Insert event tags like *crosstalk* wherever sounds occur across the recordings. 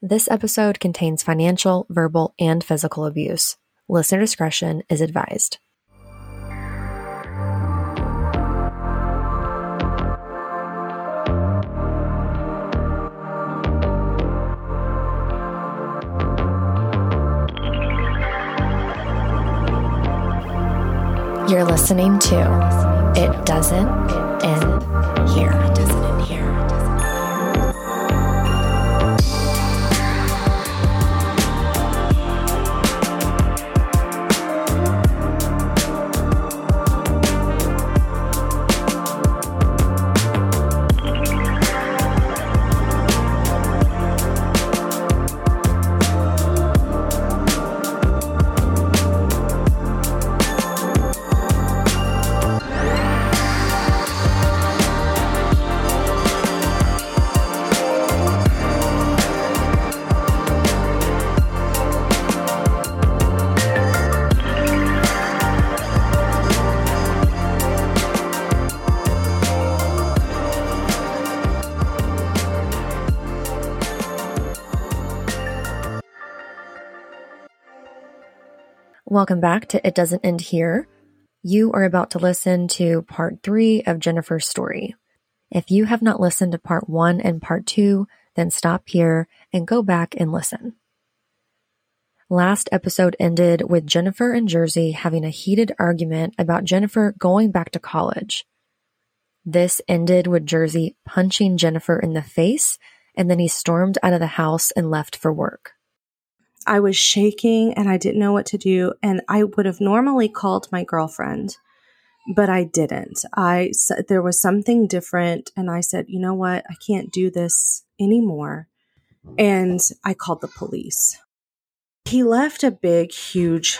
This episode contains financial, verbal, and physical abuse. Listener discretion is advised. You're listening to It Doesn't End Here. Welcome back to It Doesn't End Here. You are about to listen to part three of Jennifer's story. If you have not listened to part one and part two, then stop here and go back and listen. Last episode ended with Jennifer and Jersey having a heated argument about Jennifer going back to college. This ended with Jersey punching Jennifer in the face, and then he stormed out of the house and left for work. I was shaking and I didn't know what to do. And I would have normally called my girlfriend, but I didn't. I there was something different, and I said, you know what, I can't do this anymore. And I called the police. He left a big, huge,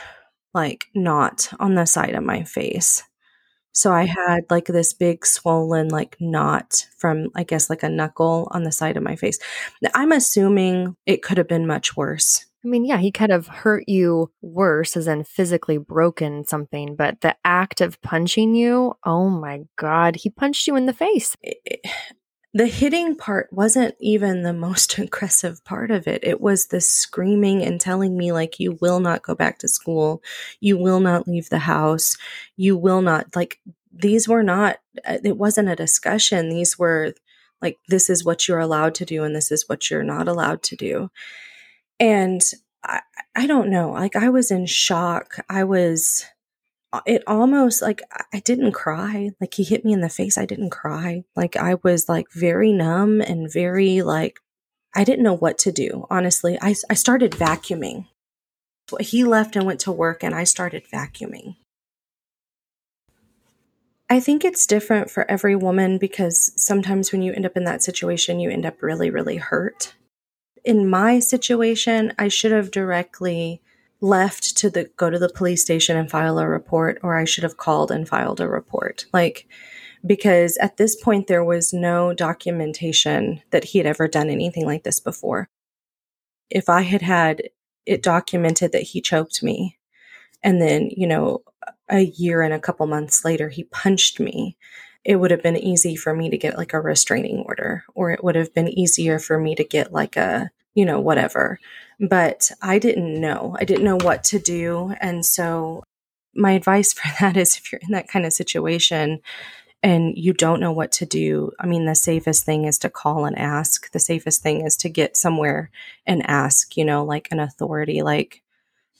like knot on the side of my face. So I had like this big swollen like knot from I guess like a knuckle on the side of my face. I'm assuming it could have been much worse. I mean, yeah, he could have hurt you worse, as in physically broken something, but the act of punching you, oh my God, he punched you in the face. *sighs* the hitting part wasn't even the most *laughs* aggressive part of it. It was the screaming and telling me, like, you will not go back to school. You will not leave the house. You will not, like, these were not, uh, it wasn't a discussion. These were like, this is what you're allowed to do and this is what you're not allowed to do. And I, I don't know, like I was in shock. I was, it almost like I didn't cry. Like he hit me in the face. I didn't cry. Like I was like very numb and very like, I didn't know what to do. Honestly, I, I started vacuuming. He left and went to work and I started vacuuming. I think it's different for every woman because sometimes when you end up in that situation, you end up really, really hurt in my situation, I should have directly left to the go to the police station and file a report or I should have called and filed a report. Like because at this point there was no documentation that he had ever done anything like this before. If I had had it documented that he choked me and then, you know, a year and a couple months later he punched me, it would have been easy for me to get like a restraining order or it would have been easier for me to get like a you know, whatever. But I didn't know. I didn't know what to do. And so my advice *laughs* for that is if you're in that kind of situation and you don't know what to do, I mean, the safest thing is to call and ask. The safest thing is to get somewhere and ask, you know, like an authority, like,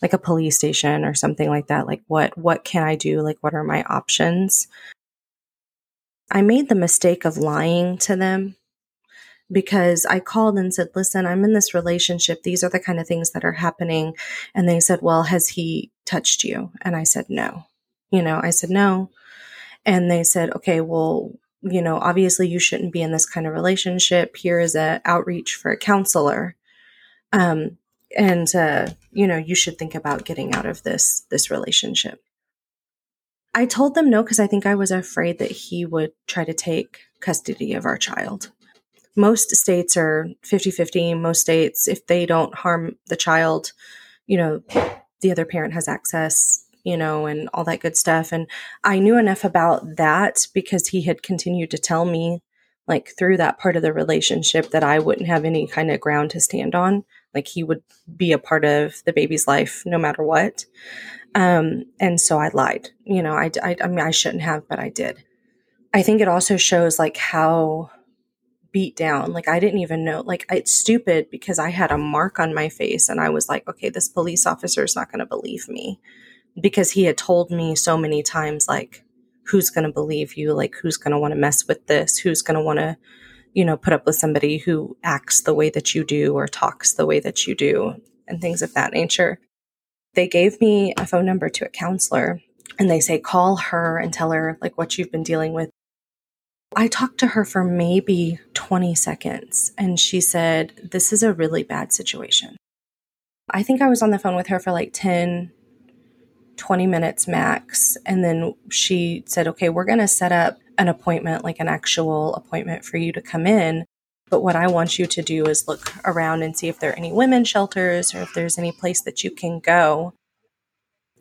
like a police station or something like that. Like, what, what can I do? Like, what are my options? I made the mistake of lying to them because I called and said, listen, I'm in this relationship. These are the kind of things that are happening. And they said, well, has he touched you? And I said, no. You know, I said, no. And they said, okay, well, you know, obviously you shouldn't be in this kind of relationship. Here is a outreach for a counselor. Um, and, uh, you know, you should think about getting out of this, this relationship. I told them no because I think I was afraid that he would try to take custody of our child most states are 50-50 most states if they don't harm the child you know the other parent has access you know and all that good stuff and i knew enough about that because he had continued to tell me like through that part of the relationship that I wouldn't have any kind of ground to stand on. Like he would be a part of the baby's life no matter what. Um, and so I lied. You know, I, I, I mean, I shouldn't have, but I did. I think it also shows like how beat down. Like I didn't even know. Like it's stupid because I had a mark on my face and I was like, okay, this police officer is not going to believe me because he had told me so many times like who's going to believe you? Like who's going to want to mess with this? Who's going to want to you know, put up with somebody who acts the way that you do or talks the way that you do and things of that nature. They gave me a phone number to a counselor and they say, call her and tell her like what you've been dealing with I talked to her for maybe 20 seconds and she said, This is a really bad situation. I think I was on the phone with her for like 10, 20 minutes max. And then she said, Okay, we're going to set up an appointment, like an actual appointment for you to come in. But what I want you to do is look around and see if there are any women's shelters or if there's any place that you can go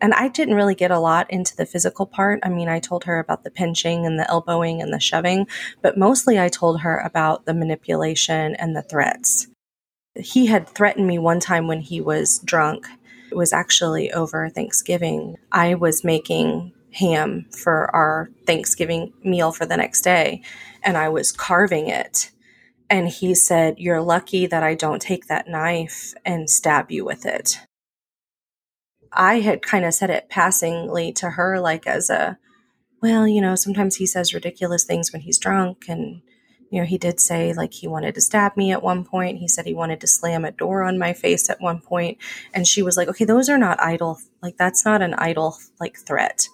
and I didn't really get a lot into the physical part. I mean, I told her about the pinching and the elbowing and the shoving, but mostly I told her about the manipulation and the threats. He had threatened me one time when he was drunk. It was actually over Thanksgiving. I was making ham for our Thanksgiving meal for the next day, and I was carving it. And he said, You're lucky that I don't take that knife and stab you with it. I had kind of said it passingly to her, like as a, well, you know, sometimes he says ridiculous things when he's drunk. And, you know, he did say like he wanted to stab me at one point. He said he wanted to slam a door on my face at one point. And she was like, okay, those are not idle, like that's not an idle like threat.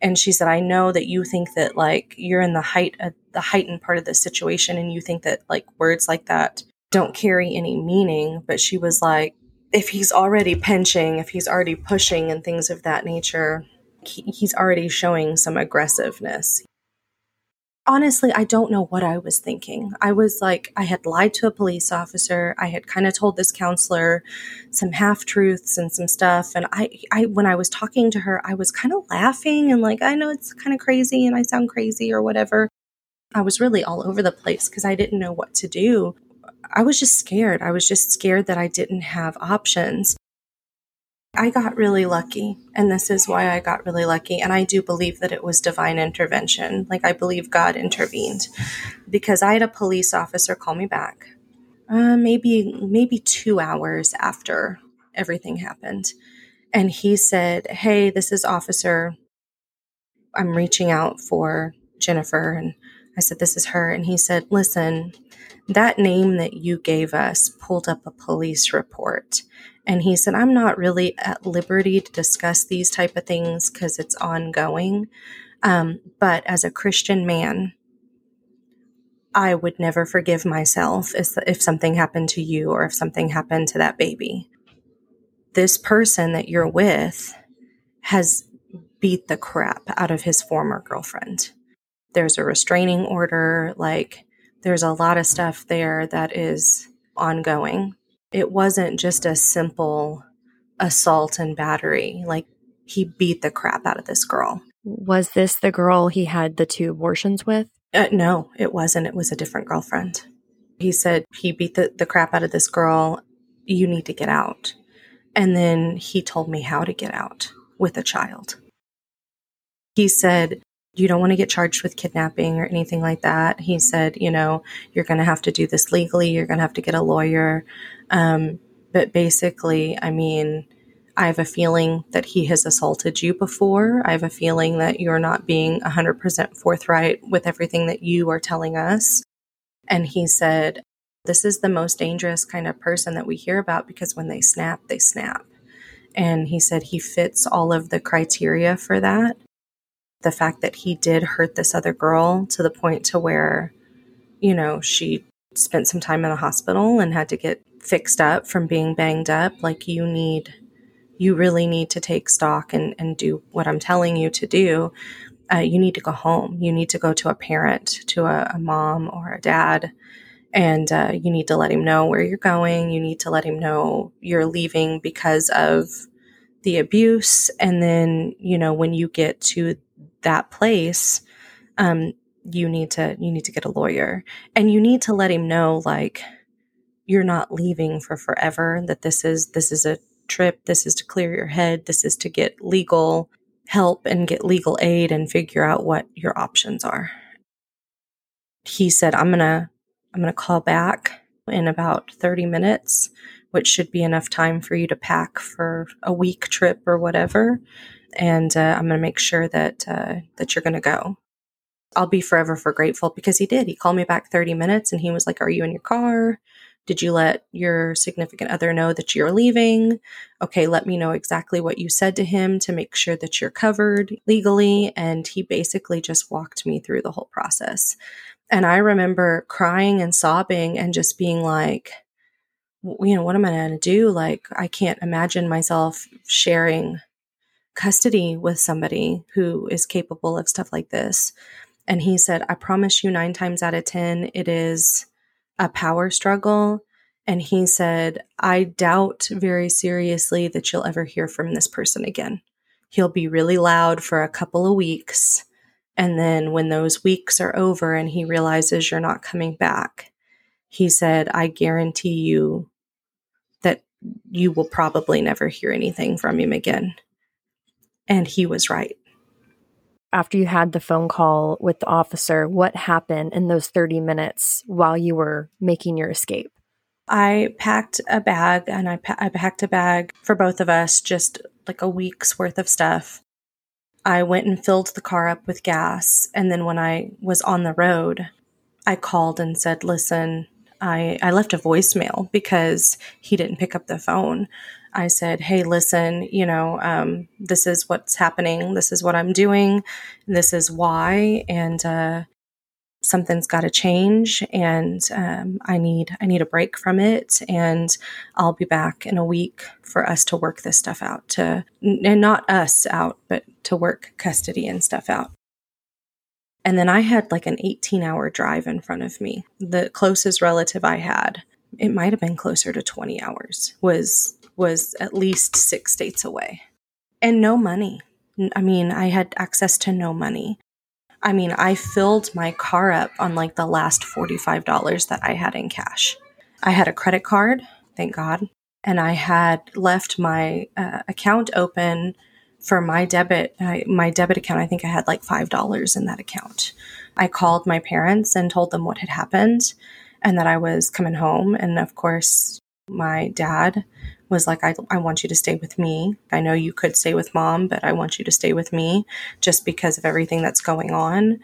And she said, I know that you think that like you're in the height of the heightened part of the situation and you think that like words like that don't carry any meaning. But she was like, if he's already pinching, if he's already pushing and things of that nature, he, he's already showing some aggressiveness. Honestly, I don't know what I was thinking. I was like, I had lied to a police officer. I had kind of told this counselor some half truths and some stuff. And I, I, when I was talking to her, I was kind of laughing and like, I know it's kind of crazy and I sound crazy or whatever. I was really all over the place because I didn't know what to do. I was just scared. I was just scared that I didn't have options. I got really lucky, and this is why I got really lucky. And I do believe that it was divine intervention. Like, I believe God intervened because I had a police officer call me back, uh, maybe, maybe two hours after everything happened. And he said, Hey, this is Officer. I'm reaching out for Jennifer. And I said, This is her. And he said, Listen, that name that you gave us pulled up a police report. And he said i'm not really at liberty to discuss these type of things because it's ongoing. Um, but as a christian man i would never forgive myself if, if something happened to you or if something happened to that baby. This person that you're with has beat the crap out of his former girlfriend there's a restraining order like there's a lot of stuff there that is ongoing. It wasn't just a simple assault and battery. Like he beat the crap out of this girl. Was this the girl he had the two abortions with? Uh, no, it wasn't. It was a different girlfriend. He said he beat the, the crap out of this girl. You need to get out. And then he told me how to get out with a child. He said, you don't want to get charged with kidnapping or anything like that. He said, you know, you're going to have to do this legally. You're going to have to get a lawyer. Um, but basically, I mean, I have a feeling that he has assaulted you before. I have a feeling that you're not being 100% forthright with everything that you are telling us. And he said, This is the most dangerous kind of person that we hear about because when they snap, they snap. And he said he fits all of the criteria for that the fact that he did hurt this other girl to the point to where you know she spent some time in the hospital and had to get fixed up from being banged up. Like you need you really need to take stock and, and do what i'm telling you to do. Uh, you need to go home. You need to go to a parent to a, a mom or a dad. And uh, you need to let him know where you're going. You need to let him know you're leaving because of the abuse. And then you know when you get to that place, um, you need to you need to get a lawyer. And you need to let him know like you're not leaving for forever that this is this is a trip this is to clear your head this is to get legal help and get legal aid and figure out what your options are. He said i'm going to i'm going to call back in about 30 minutes which should be enough time for you to pack for a week trip or whatever and uh, i'm going to make sure that uh, that you're going to go I'll be forever for grateful because he did. He called me back 30 minutes and he was like, Are you in your car? Did you let your significant other know that you're leaving? Okay, let me know exactly what you said to him to make sure that you're covered legally. And he basically just walked me through the whole process. And I remember crying and sobbing and just being like, you know, what am I going to do? Like, I can't imagine myself sharing custody with somebody who is capable of stuff like this. And he said, I promise you, nine times out of 10, it is a power struggle. And he said, I doubt very seriously that you'll ever hear from this person again. He'll be really loud for a couple of weeks. And then when those weeks are over and he realizes you're not coming back, he said, I guarantee you that you will probably never hear anything from him again. And he was right after you had the phone call with the officer, what happened in those 30 minutes while you were making your escape? I packed a bag and I, pa- I packed a bag for both of us, just like a week's worth of stuff. I went and filled the car up with gas. And then when I was on the road, I called and said, Listen, I, I left a voicemail because he didn't pick up the phone. I said, Hey, listen, you know, um, this is what's happening. This is what I'm doing. This is why. And, uh, something's got to change and um, i need i need a break from it and i'll be back in a week for us to work this stuff out to and not us out but to work custody and stuff out and then i had like an 18 hour drive in front of me the closest relative i had it might have been closer to 20 hours was was at least six states away and no money. I mean, I had access to no money. I mean, I filled my car up on like the last $45 that I had in cash. I had a credit card, thank God, and I had left my uh, account open for my debit. I, my debit account, I think I had like $5 in that account. I called my parents and told them what had happened and that I was coming home. And of course, my dad was like, I, I want you to stay with me. I know you could stay with mom, but I want you to stay with me just because of everything that's going on.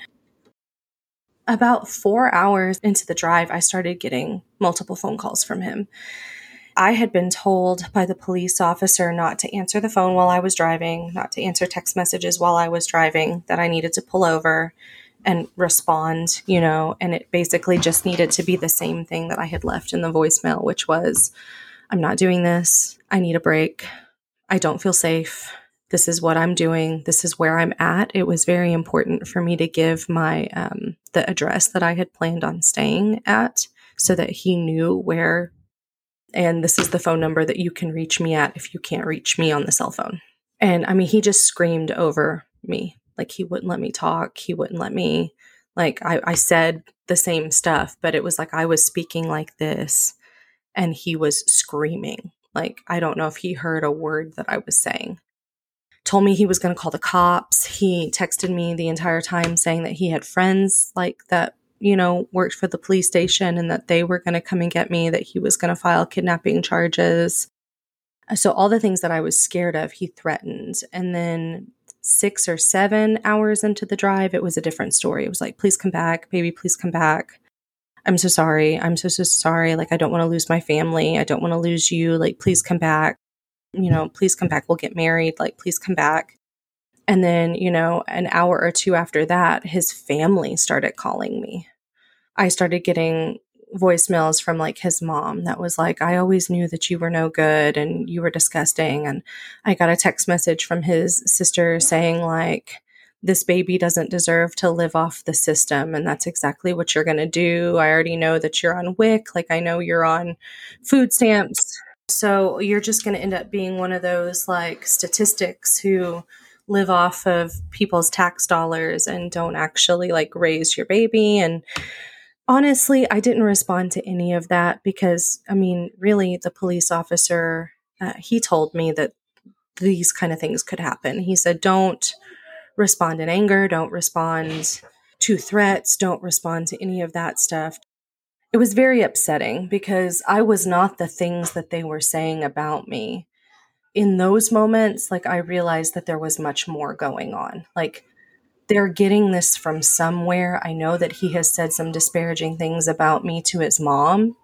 About four hours into the drive, I started getting multiple phone calls from him. I had been told by the police officer not to answer the phone while I was driving, not to answer text messages while I was driving, that I needed to pull over and respond, you know, and it basically just needed to be the same thing that I had left in the voicemail, which was, I'm not doing this. I need a break. I don't feel safe. This is what I'm doing. This is where I'm at. It was very important for me to give my um, the address that I had planned on staying at, so that he knew where. And this is the phone number that you can reach me at if you can't reach me on the cell phone. And I mean, he just screamed over me like he wouldn't let me talk. He wouldn't let me like I, I said the same stuff, but it was like I was speaking like this and he was screaming. Like, I don't know if he heard a word that I was saying. Told me he was going to call the cops. He texted me the entire time saying that he had friends like that, you know, worked for the police station and that they were going to come and get me, that he was going to file kidnapping charges. So, all the things that I was scared of, he threatened. And then six or seven hours into the drive, it was a different story. It was like, please come back, baby, please come back. I'm so sorry. I'm so, so sorry. Like, I don't want to lose my family. I don't want to lose you. Like, please come back. You know, please come back. We'll get married. Like, please come back. And then, you know, an hour or two after that, his family started calling me. I started getting voicemails from like his mom that was like, I always knew that you were no good and you were disgusting. And I got a text message from his sister saying, like, this baby doesn't deserve to live off the system. And that's exactly what you're going to do. I already know that you're on WIC. Like, I know you're on food stamps. So you're just going to end up being one of those like statistics who live off of people's tax dollars and don't actually like raise your baby and honestly i didn't respond to any of that because i mean really the police officer uh, he told me that these kind of things could happen. He said don't respond in anger. Don't respond to threats. Don't respond to any of that stuff. It was very upsetting because i was not the things that they were saying about me. In those moments, like I realized that there was much more going on. Like they're getting this from somewhere. I know that he has said some disparaging things about me to his mom.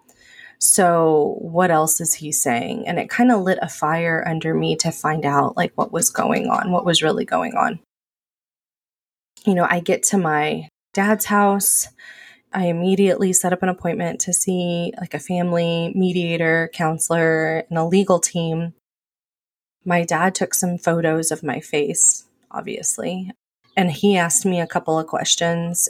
So what else is he saying? And it kind of lit a fire under me to find out like what was going on, what was really going on. You know, I get to my dad's house. I immediately set up an appointment to see like a family mediator, counselor, and a legal team my dad took some photos of my face, obviously, and he asked me a couple of questions.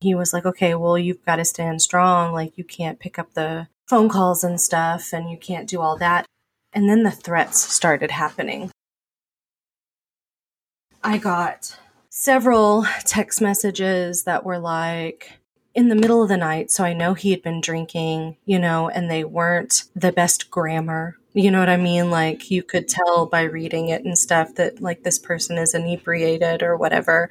He was like, okay, well, you've got to stand strong. Like, you can't pick up the phone calls and stuff, and you can't do all that. And then the threats started happening. I got several text messages that were like, in the middle of the night. So I know he had been drinking, you know, and they weren't the best grammar. You know what I mean? Like you could tell by reading it and stuff that like this person is inebriated or whatever.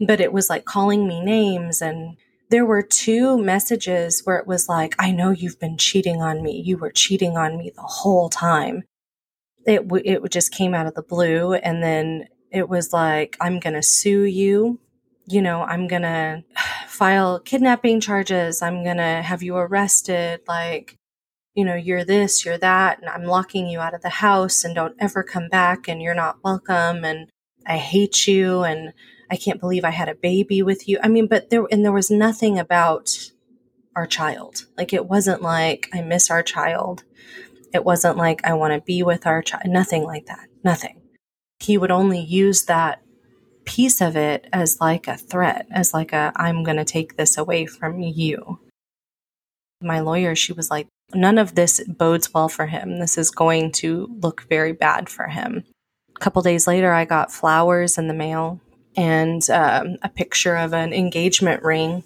But it was like calling me names and there were two messages where it was like, I know you've been cheating on me. You were cheating on me the whole time. It, w- it just came out of the blue. And then it was like, I'm going to sue you. You know, I'm going *sighs* to file kidnapping charges. I'm going to have you arrested. Like, you know, you're this, you're that, and I'm locking you out of the house and don't ever come back and you're not welcome and I hate you and I can't believe I had a baby with you. I mean, but there, and there was nothing about our child. Like, it wasn't like I miss our child. It wasn't like I want to be with our child. Nothing like that. Nothing. He would only use that piece of it as like a threat, as like a, I'm going to take this away from you. My lawyer, she was like, none of this bodes well for him. This is going to look very bad for him. A couple days later, I got flowers in the mail and um, a picture of an engagement ring.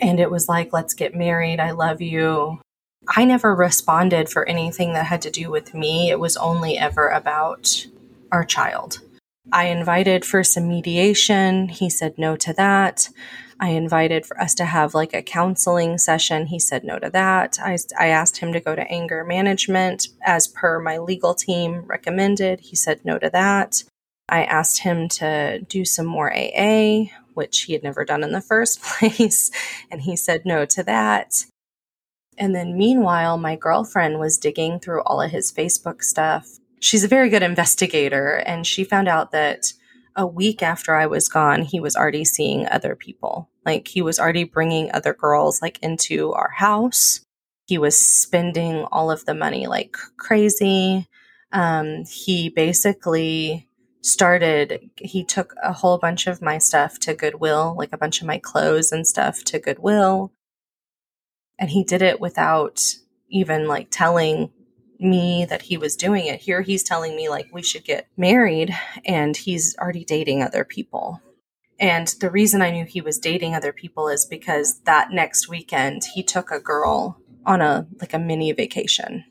And it was like, let's get married. I love you. I never responded for anything that had to do with me. It was only ever about our child. I invited for some mediation. He said no to that. I invited for us to have like a counseling session. He said no to that. I, I asked him to go to anger management as per my legal team recommended. He said no to that. I asked him to do some more AA, which he had never done in the first *laughs* place. And he said no to that. And then meanwhile, my girlfriend was digging through all of his Facebook stuff. She's a very good investigator, and she found out that a week after I was gone, he was already seeing other people. Like he was already bringing other girls like into our house. He was spending all of the money like crazy. Um, he basically started, he took a whole bunch of my stuff to Goodwill, like a bunch of my clothes and stuff to Goodwill. And he did it without even like telling me that he was doing it. Here he's telling me like we should get married and he's already dating other people. And the reason I knew he was dating other people is because that next weekend he took a girl on a like a mini vacation.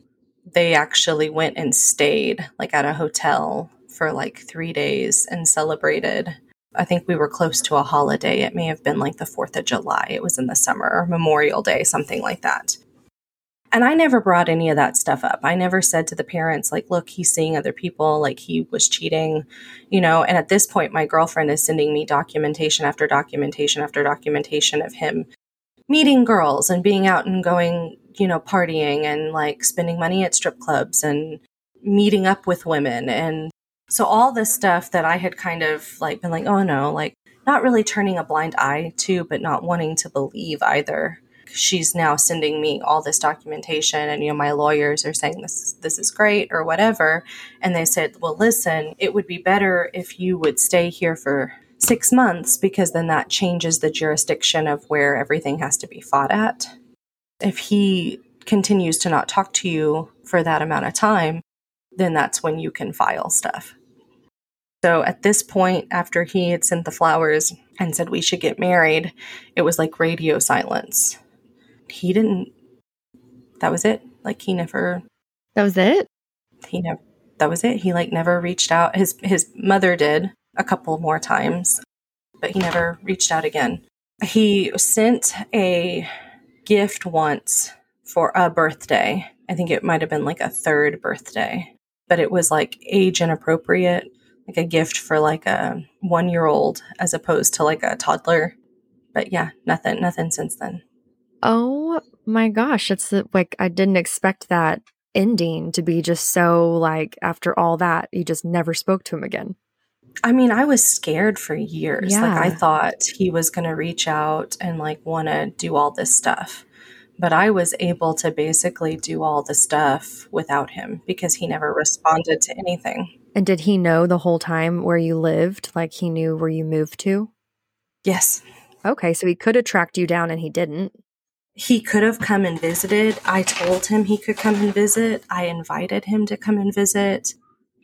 They actually went and stayed like at a hotel for like 3 days and celebrated. I think we were close to a holiday. It may have been like the 4th of July. It was in the summer Memorial Day, something like that. And I never brought any of that stuff up. I never said to the parents, like, look, he's seeing other people, like he was cheating, you know. And at this point, my girlfriend is sending me documentation after documentation after documentation of him meeting girls and being out and going, you know, partying and like spending money at strip clubs and meeting up with women. And so all this stuff that I had kind of like been like, oh no, like not really turning a blind eye to, but not wanting to believe either she's now sending me all this documentation and you know my lawyers are saying this this is great or whatever. And they said well listen it would be better if you would stay here for 6 months because then that changes the jurisdiction of where everything has to be fought at. If he continues to not talk to you for that amount of time then that's when you can file stuff. So at this point, after he had sent the flowers and said we should get married, it was like radio silence. He didn't, that was it. Like he never, That was it? he never, that was it. He like never reached out. His, his mother did a couple more times, but he never reached out again. He sent a gift once for a birthday. I think it might have been like a third birthday, but it was like age inappropriate, like a gift for like a one year old as opposed to like a toddler. But yeah, nothing, nothing since then. Oh my gosh. It's like, I didn't expect that ending to be just so like, after all that, you just never spoke to him again. I mean, I was scared for years. Like I thought he was going to reach out and like want to do all this stuff. But I was able to basically do all the stuff without him because he never responded to anything. And did he know the whole time where you lived? Like, he knew where you moved to? Yes. Okay. So he could have tracked you down and he didn't. He could have come and visited. I told him he could come and visit. I invited him to come and visit.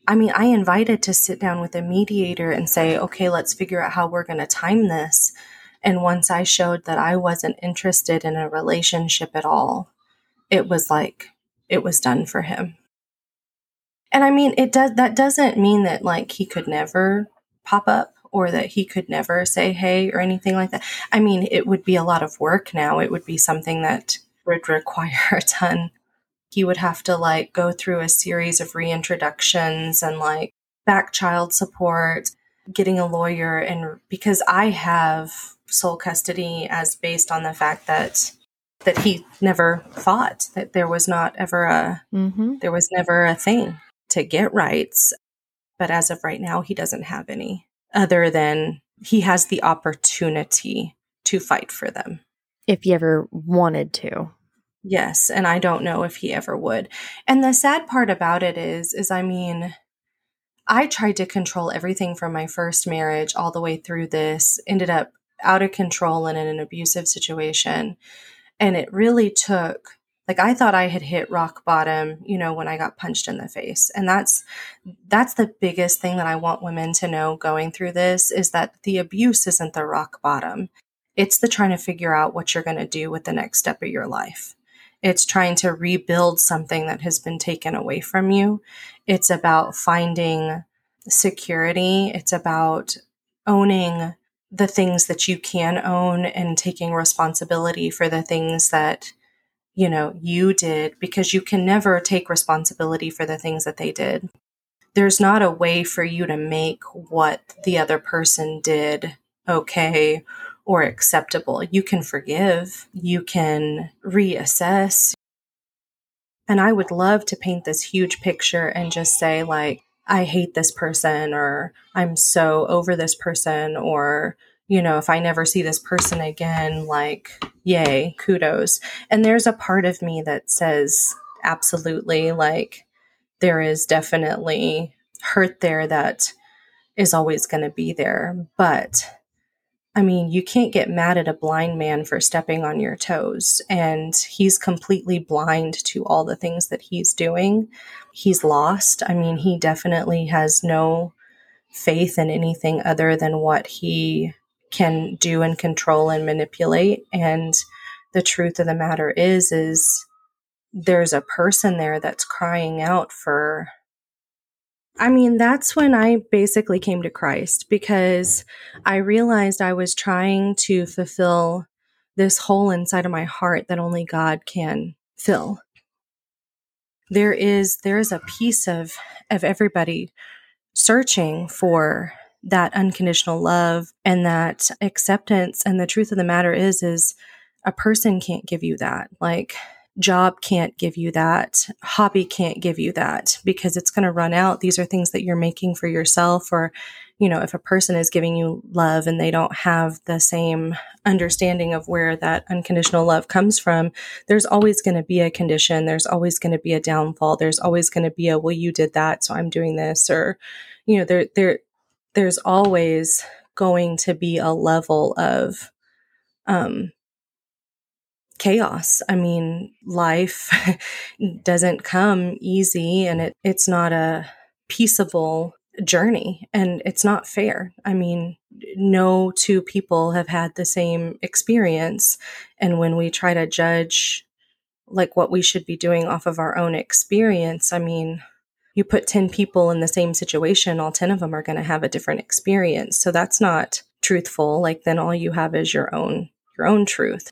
I mean, I invited to sit down with a mediator and say, okay, let's figure out how we're going to time this. And once I showed that I wasn't interested in a relationship at all, it was like it was done for him. And I mean, it does that doesn't mean that like he could never pop up or that he could never say hey or anything like that. I mean, it would be a lot of work now. It would be something that would require *laughs* a ton. He would have to like go through a series of reintroductions and like back child support, getting a lawyer and because I have sole custody as based on the fact that that he never fought, that there was not ever a Mm-hmm. there was never a thing to get rights. But as of right now, he doesn't have any other than he has the opportunity to fight for them. If he ever wanted to. Yes, and I don't know if he ever would. And the sad part about it is is I mean I tried to control everything from my first marriage all the way through this, ended up out of control and in an abusive situation. And it really took like I thought I had hit rock bottom, you know, when I got punched in the face. And that's that's the biggest thing that I want women to know going through this is that the abuse isn't the rock bottom. It's the trying to figure out what you're going to do with the next step of your life. It's trying to rebuild something that has been taken away from you. It's about finding security. It's about owning the things that you can own and taking responsibility for the things that you know you did because you can never take responsibility for the things that they did. There's not a way for you to make what the other person did okay or acceptable. You can forgive you can reassess. And i would love to paint this huge picture and just say like i hate this person or i'm so over this person or you know if i never see this person again like yay kudos and there's a part of me that says absolutely like there is definitely hurt there that is always going to be there but I mean, you can't get mad at a blind man for stepping on your toes. And he's completely blind to all the things that he's doing. He's lost. I mean, he definitely has no faith in anything other than what he can do and control and manipulate. And the truth of the matter is, is there's a person there that's crying out for I mean, that's when I basically came to Christ because I realized I was trying to fulfill this hole inside of my heart that only God can fill. There is there is a piece of of everybody searching for that unconditional love and that acceptance. And the truth of the matter is is a person can't give you that. Like job can't give you that. Hobby can't give you that because it's going to run out. These are things that you're making for yourself or you know if a person is giving you love and they don't have the same understanding of where that unconditional love comes from there's always going to be a condition. There's always going to be a downfall. There's always going to be a well you did that so i'm doing this or you know there there there's always going to be a level of um chaos. I mean, life *laughs* doesn't come easy and it, it's not a peaceable journey and it's not fair. I mean, no two people have had the same experience. And when we try to judge like what we should be doing off of our own experience, I mean, you put 10 people in the same situation, all 10 of them are going to have a different experience. So that's not truthful. Like then all you have is your own your own truth.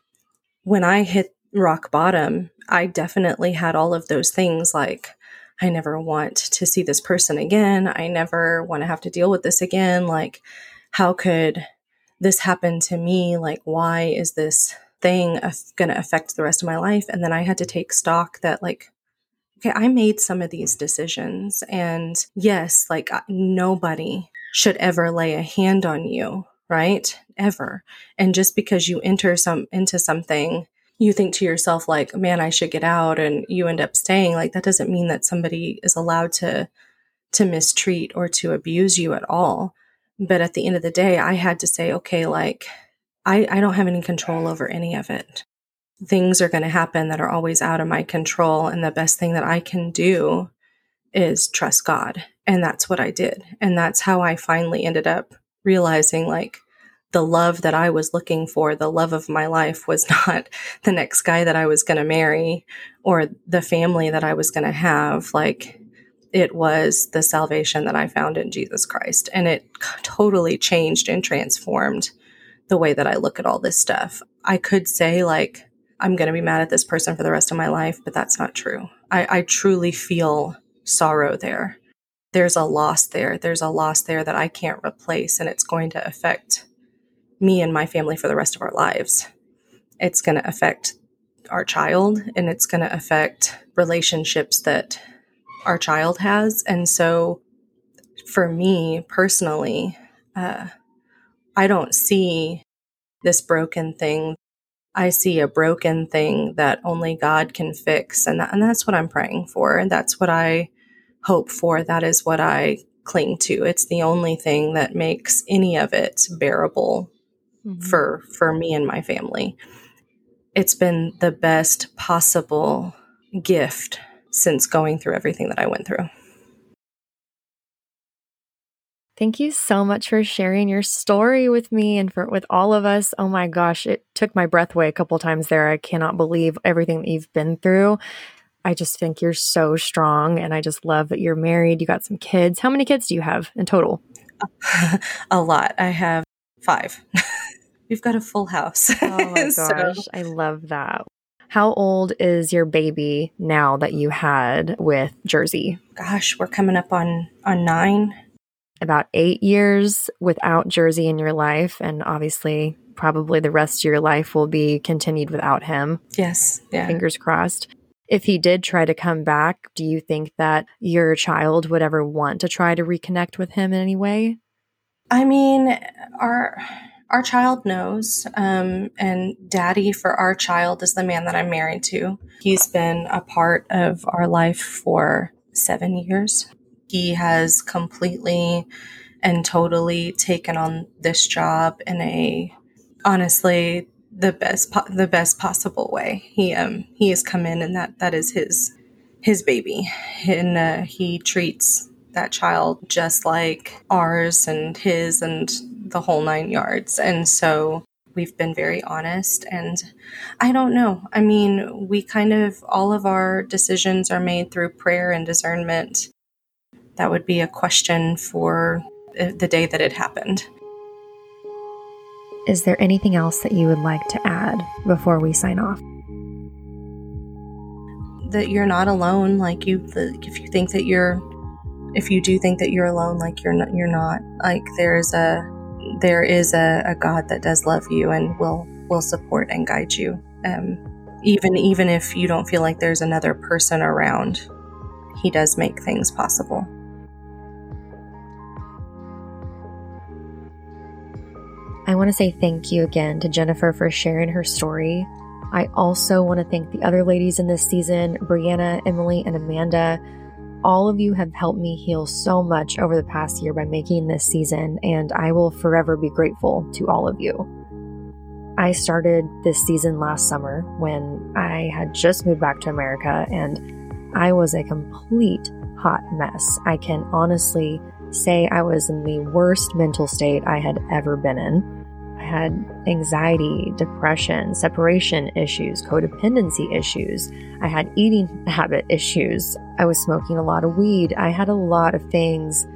When I hit rock bottom, I definitely had all of those things like I never want to see this person again. I never want to have to deal with this again. Like, how could this happen to me? Like, why is this thing going to affect the rest of my life? And then I had to take stock that, like, okay, I made some of these decisions. And yes, like, nobody should ever lay a hand on you, right? Ever. And just because you enter some into something you think to yourself like man i should get out and you end up staying like that doesn't mean that somebody is allowed to to mistreat or to abuse you at all but at the end of the day i had to say okay like i i don't have any control over any of it things are going to happen that are always out of my control and the best thing that i can do is trust god and that's what i did and that's how i finally ended up realizing like the love that I was looking for, the love of my life, was *laughs* not the next guy that I was going to marry or the family that I was going to have. Like, it was the salvation that I found in Jesus Christ. And it totally changed and transformed the way that I look at all this stuff. I could say, like, I'm going to be mad at this person for the rest of my life, but that's not true. I, I truly feel sorrow there. There's a loss there. There's a loss there that I can't replace, and it's going to affect me and my family for the rest of our lives. It's going to affect our child and it's going to affect relationships that our child has. And so for me personally, uh, I don't see this broken thing. I see a broken thing that only God can fix. And, that, and that's what I'm praying for. And that's what I hope for. That is what I cling to. It's the only thing that makes any of it bearable mm-hmm. for for me and my family. It's been the best possible gift since going through everything that I went through. Thank you so much for sharing your story with me and for with all of us. Oh my gosh, it took my breath away a couple times there. I cannot believe everything that you've been through. I just think you're so strong and I just love that you're married. You got some kids. How many kids do you have in total? *laughs* a lot. I have 5. *laughs* we've got a full house. Oh my *laughs* gosh, so. I love that. How old is your baby now that you had with Jersey? Gosh, we're coming up on on 9. About 8 years without Jersey in your life and obviously probably the rest of your life will be continued without him. Yes, yeah. Fingers crossed if he did try to come back, do you think that your child would ever want to try to reconnect with him in any way? I mean, our our child knows, um, and daddy for our child is the man that I'm married to. He's been a part of our life for seven years. He has completely and totally taken on this job in a honestly the best po- the best possible way. He um he has come in and that that is his his baby and uh, he treats that child just like ours and his and the whole nine yards. And so we've been very honest. And I don't know. I mean, we kind of, all of our decisions are made through prayer and discernment. That would be a question for the day that it happened. Is there anything else that you would like to add before we sign off? That you're not alone. Like you, if you think that you're, if you do think that you're alone, like you're not, you're not. Like there's a, there is a, a God that does love you and will will support and guide you. Um, even even if you don't feel like there's another person around, He does make things possible. I want to say thank you again to Jennifer for sharing her story. I also want to thank the other ladies in this season Brianna, Emily, and Amanda all of you have helped me heal so much over the past year by making this season, and I will forever be grateful to all of you. I started this season last summer when I had just moved back to America and I was a complete hot mess. I can honestly say I was in the worst mental state I had ever been in. I had anxiety, depression, separation issues, codependency issues. I had eating *laughs* habit issues. I was smoking a lot of weed. I had a lot of things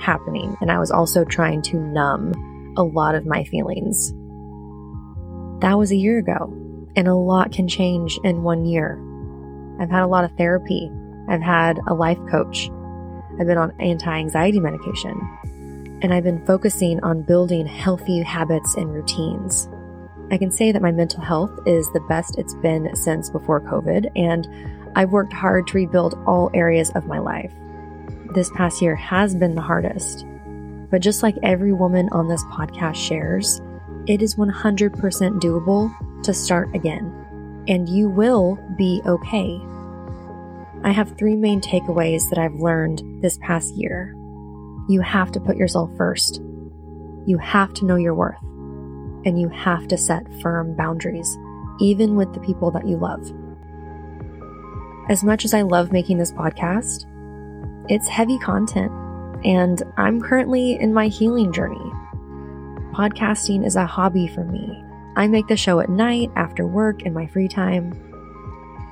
happening, and I was also trying to numb a lot of my feelings. That was a year ago, and a lot can change in one year. I've had a lot of therapy. I've had a life coach. I've been on anti anxiety medication. And I've been focusing on building healthy habits and routines. I can say that my mental health is the best it's been since before COVID, and I've worked hard to rebuild all areas of my life. This past year has been the hardest. But just like every woman on this podcast shares, it is 100% doable to start again, and you will be okay. I have three main takeaways that I've learned this past year. You have to put yourself first. You have to know your worth. And you have to set firm boundaries, even with the people that you love. As much as I love making this podcast, it's heavy content, and I'm currently in my healing journey. Podcasting is a hobby for me. I make the show at night, after work, in my free time.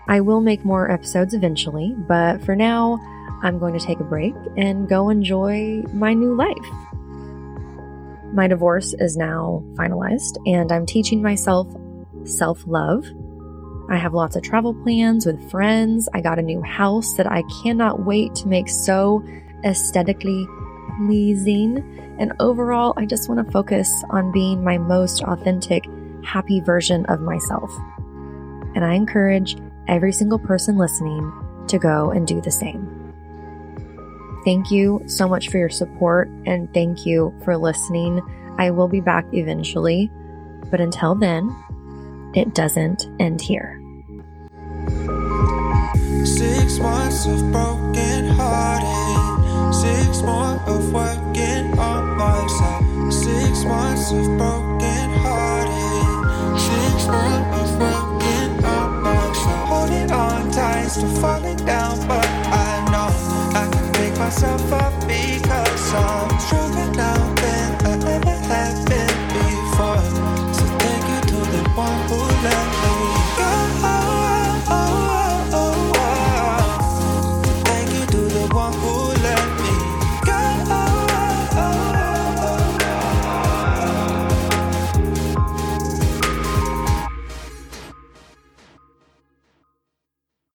I will make more episodes eventually, but for now, I'm going to take a break and go enjoy my new life. My divorce is now finalized, and I'm teaching myself self love. I have lots of travel plans with friends. I got a new house that I cannot wait to make so aesthetically pleasing. And overall, I just want to focus on being my most authentic, happy version of myself. And I encourage every single person listening to go and do the same. Thank you so much for your support and thank you for listening. I will be back eventually, but until then, it doesn't end here. Six months of broken hearted, six more of working on myself, six months of broken signs to falling down, but I know I can pick myself up because I'm stronger now.